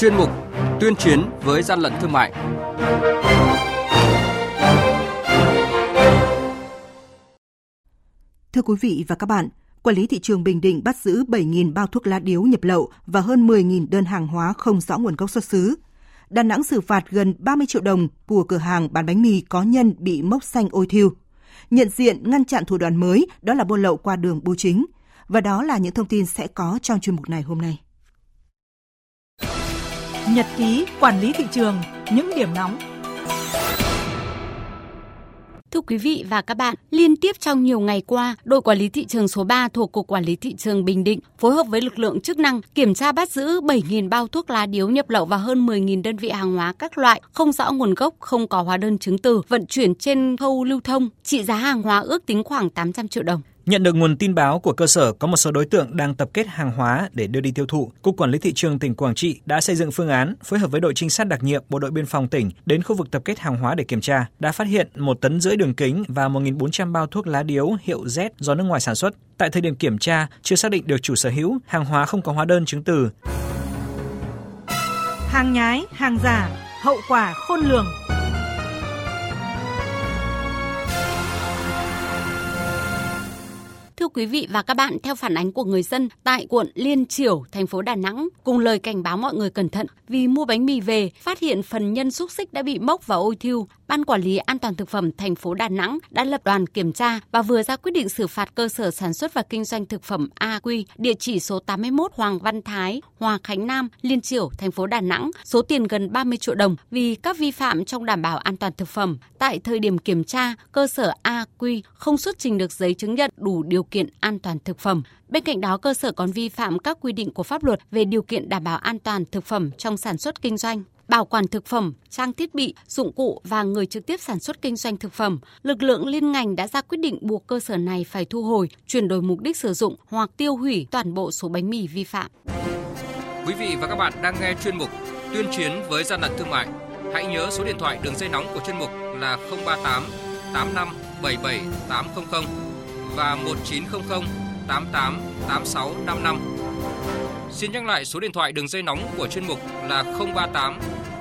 chuyên mục Tuyên chiến với gian lận thương mại. Thưa quý vị và các bạn, Quản lý thị trường Bình Định bắt giữ 7.000 bao thuốc lá điếu nhập lậu và hơn 10.000 đơn hàng hóa không rõ nguồn gốc xuất xứ. Đà Nẵng xử phạt gần 30 triệu đồng của cửa hàng bán bánh mì có nhân bị mốc xanh ôi thiêu. Nhận diện ngăn chặn thủ đoạn mới đó là buôn lậu qua đường bưu chính. Và đó là những thông tin sẽ có trong chuyên mục này hôm nay. Nhật ký quản lý thị trường, những điểm nóng Thưa quý vị và các bạn, liên tiếp trong nhiều ngày qua, đội quản lý thị trường số 3 thuộc Cục Quản lý Thị trường Bình Định phối hợp với lực lượng chức năng kiểm tra bắt giữ 7.000 bao thuốc lá điếu nhập lậu và hơn 10.000 đơn vị hàng hóa các loại không rõ nguồn gốc, không có hóa đơn chứng từ, vận chuyển trên khâu lưu thông, trị giá hàng hóa ước tính khoảng 800 triệu đồng. Nhận được nguồn tin báo của cơ sở có một số đối tượng đang tập kết hàng hóa để đưa đi tiêu thụ, Cục Quản lý Thị trường tỉnh Quảng Trị đã xây dựng phương án phối hợp với đội trinh sát đặc nhiệm Bộ đội Biên phòng tỉnh đến khu vực tập kết hàng hóa để kiểm tra, đã phát hiện một tấn rưỡi đường kính và 1.400 bao thuốc lá điếu hiệu Z do nước ngoài sản xuất. Tại thời điểm kiểm tra, chưa xác định được chủ sở hữu, hàng hóa không có hóa đơn chứng từ. Hàng nhái, hàng giả, hậu quả khôn lường. Thưa quý vị và các bạn, theo phản ánh của người dân tại quận Liên Triểu, thành phố Đà Nẵng, cùng lời cảnh báo mọi người cẩn thận vì mua bánh mì về, phát hiện phần nhân xúc xích đã bị mốc và ôi thiêu. Ban quản lý an toàn thực phẩm thành phố Đà Nẵng đã lập đoàn kiểm tra và vừa ra quyết định xử phạt cơ sở sản xuất và kinh doanh thực phẩm AQ, địa chỉ số 81 Hoàng Văn Thái, Hòa Khánh Nam, Liên Triểu, thành phố Đà Nẵng, số tiền gần 30 triệu đồng vì các vi phạm trong đảm bảo an toàn thực phẩm. Tại thời điểm kiểm tra, cơ sở AQ không xuất trình được giấy chứng nhận đủ điều kiện an toàn thực phẩm. Bên cạnh đó, cơ sở còn vi phạm các quy định của pháp luật về điều kiện đảm bảo an toàn thực phẩm trong sản xuất kinh doanh bảo quản thực phẩm, trang thiết bị, dụng cụ và người trực tiếp sản xuất kinh doanh thực phẩm, lực lượng liên ngành đã ra quyết định buộc cơ sở này phải thu hồi, chuyển đổi mục đích sử dụng hoặc tiêu hủy toàn bộ số bánh mì vi phạm. Quý vị và các bạn đang nghe chuyên mục Tuyên chiến với gian lận thương mại. Hãy nhớ số điện thoại đường dây nóng của chuyên mục là 038 85 77 800 và 1900 88 86 55. Xin nhắc lại số điện thoại đường dây nóng của chuyên mục là 038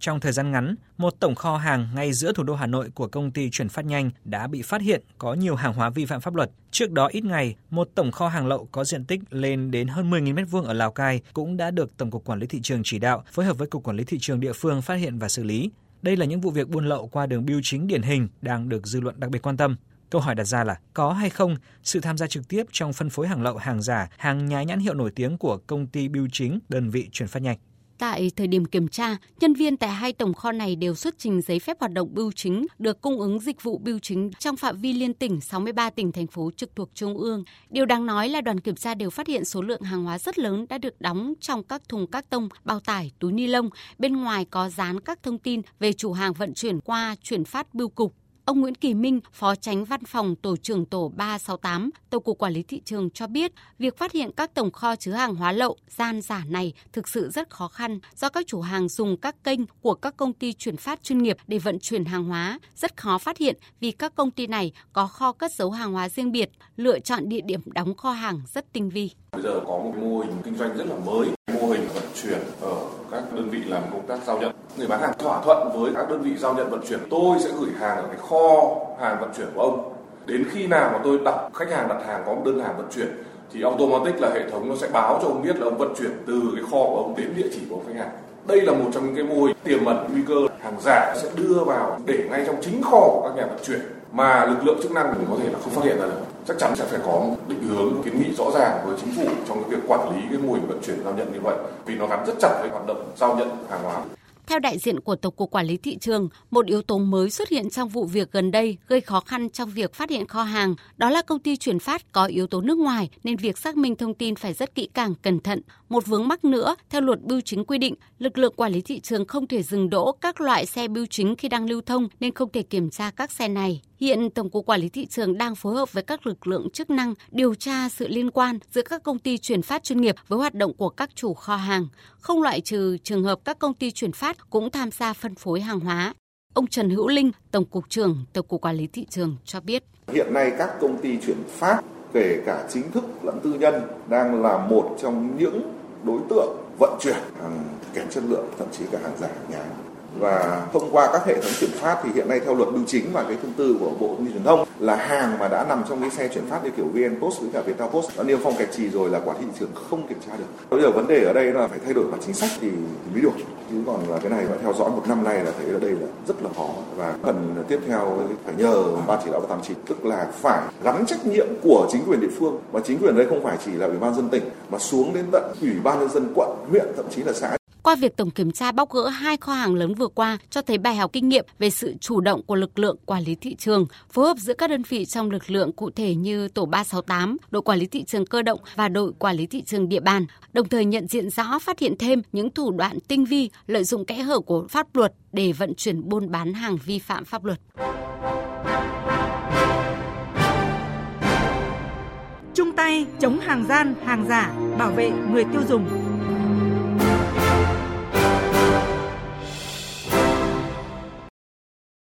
trong thời gian ngắn, một tổng kho hàng ngay giữa thủ đô Hà Nội của công ty chuyển phát nhanh đã bị phát hiện có nhiều hàng hóa vi phạm pháp luật. Trước đó ít ngày, một tổng kho hàng lậu có diện tích lên đến hơn 10.000 m2 ở Lào Cai cũng đã được Tổng cục Quản lý thị trường chỉ đạo phối hợp với Cục Quản lý thị trường địa phương phát hiện và xử lý. Đây là những vụ việc buôn lậu qua đường bưu chính điển hình đang được dư luận đặc biệt quan tâm. Câu hỏi đặt ra là có hay không sự tham gia trực tiếp trong phân phối hàng lậu, hàng giả, hàng nhái nhãn hiệu nổi tiếng của công ty bưu chính, đơn vị chuyển phát nhanh. Tại thời điểm kiểm tra, nhân viên tại hai tổng kho này đều xuất trình giấy phép hoạt động bưu chính, được cung ứng dịch vụ bưu chính trong phạm vi liên tỉnh 63 tỉnh thành phố trực thuộc trung ương. Điều đáng nói là đoàn kiểm tra đều phát hiện số lượng hàng hóa rất lớn đã được đóng trong các thùng các tông, bao tải, túi ni lông. Bên ngoài có dán các thông tin về chủ hàng vận chuyển qua chuyển phát bưu cục Ông Nguyễn Kỳ Minh, Phó Tránh Văn phòng Tổ trưởng Tổ 368, Tổng cục Quản lý Thị trường cho biết, việc phát hiện các tổng kho chứa hàng hóa lậu, gian giả này thực sự rất khó khăn do các chủ hàng dùng các kênh của các công ty chuyển phát chuyên nghiệp để vận chuyển hàng hóa. Rất khó phát hiện vì các công ty này có kho cất giấu hàng hóa riêng biệt, lựa chọn địa điểm đóng kho hàng rất tinh vi. Bây giờ có một mô hình kinh doanh rất là mới, mô hình vận chuyển ở các đơn vị làm công tác giao nhận. Người bán hàng thỏa thuận với các đơn vị giao nhận vận chuyển, tôi sẽ gửi hàng ở cái kho hàng vận chuyển của ông. Đến khi nào mà tôi đặt khách hàng đặt hàng có đơn hàng vận chuyển thì automatic là hệ thống nó sẽ báo cho ông biết là ông vận chuyển từ cái kho của ông đến địa chỉ của khách hàng. Đây là một trong những cái mô hình tiềm ẩn nguy cơ hàng giả sẽ đưa vào để ngay trong chính kho của các nhà vận chuyển mà lực lượng chức năng có thể là không phát hiện ra được chắc chắn sẽ phải có một định hướng kiến nghị rõ ràng với chính phủ trong cái việc quản lý cái mô hình vận chuyển giao nhận như vậy vì nó gắn rất chặt với hoạt động giao nhận hàng hóa theo đại diện của Tổng cục Quản lý Thị trường, một yếu tố mới xuất hiện trong vụ việc gần đây gây khó khăn trong việc phát hiện kho hàng, đó là công ty chuyển phát có yếu tố nước ngoài nên việc xác minh thông tin phải rất kỹ càng, cẩn thận. Một vướng mắc nữa, theo luật bưu chính quy định, lực lượng quản lý thị trường không thể dừng đỗ các loại xe bưu chính khi đang lưu thông nên không thể kiểm tra các xe này. Hiện Tổng cục Quản lý thị trường đang phối hợp với các lực lượng chức năng điều tra sự liên quan giữa các công ty chuyển phát chuyên nghiệp với hoạt động của các chủ kho hàng, không loại trừ trường hợp các công ty chuyển phát cũng tham gia phân phối hàng hóa. Ông Trần Hữu Linh, Tổng cục trưởng Tổng cục Quản lý thị trường cho biết. Hiện nay các công ty chuyển phát kể cả chính thức lẫn tư nhân đang là một trong những đối tượng vận chuyển hàng kém chất lượng, thậm chí cả hàng giả hàng nhái và thông qua các hệ thống chuyển phát thì hiện nay theo luật bưu chính và cái thông tư của bộ thông tin truyền thông là hàng mà đã nằm trong cái xe chuyển phát như kiểu VN Post với cả Viettel Post nó niêm phong kẹp trì rồi là quản lý thị trường không kiểm tra được. Bây giờ vấn đề ở đây là phải thay đổi mặt chính sách thì, thì mới được. Chứ còn là cái này mà theo dõi một năm nay là thấy ở đây là rất là khó. Và cần tiếp theo phải nhờ ban chỉ đạo ba tám chín tức là phải gắn trách nhiệm của chính quyền địa phương. Và chính quyền đây không phải chỉ là ủy ban dân tỉnh mà xuống đến tận ủy ban nhân dân quận huyện thậm chí là xã qua việc tổng kiểm tra bóc gỡ hai kho hàng lớn vừa qua cho thấy bài học kinh nghiệm về sự chủ động của lực lượng quản lý thị trường, phối hợp giữa các đơn vị trong lực lượng cụ thể như tổ 368, đội quản lý thị trường cơ động và đội quản lý thị trường địa bàn, đồng thời nhận diện rõ phát hiện thêm những thủ đoạn tinh vi lợi dụng kẽ hở của pháp luật để vận chuyển buôn bán hàng vi phạm pháp luật. Chung tay chống hàng gian, hàng giả, bảo vệ người tiêu dùng.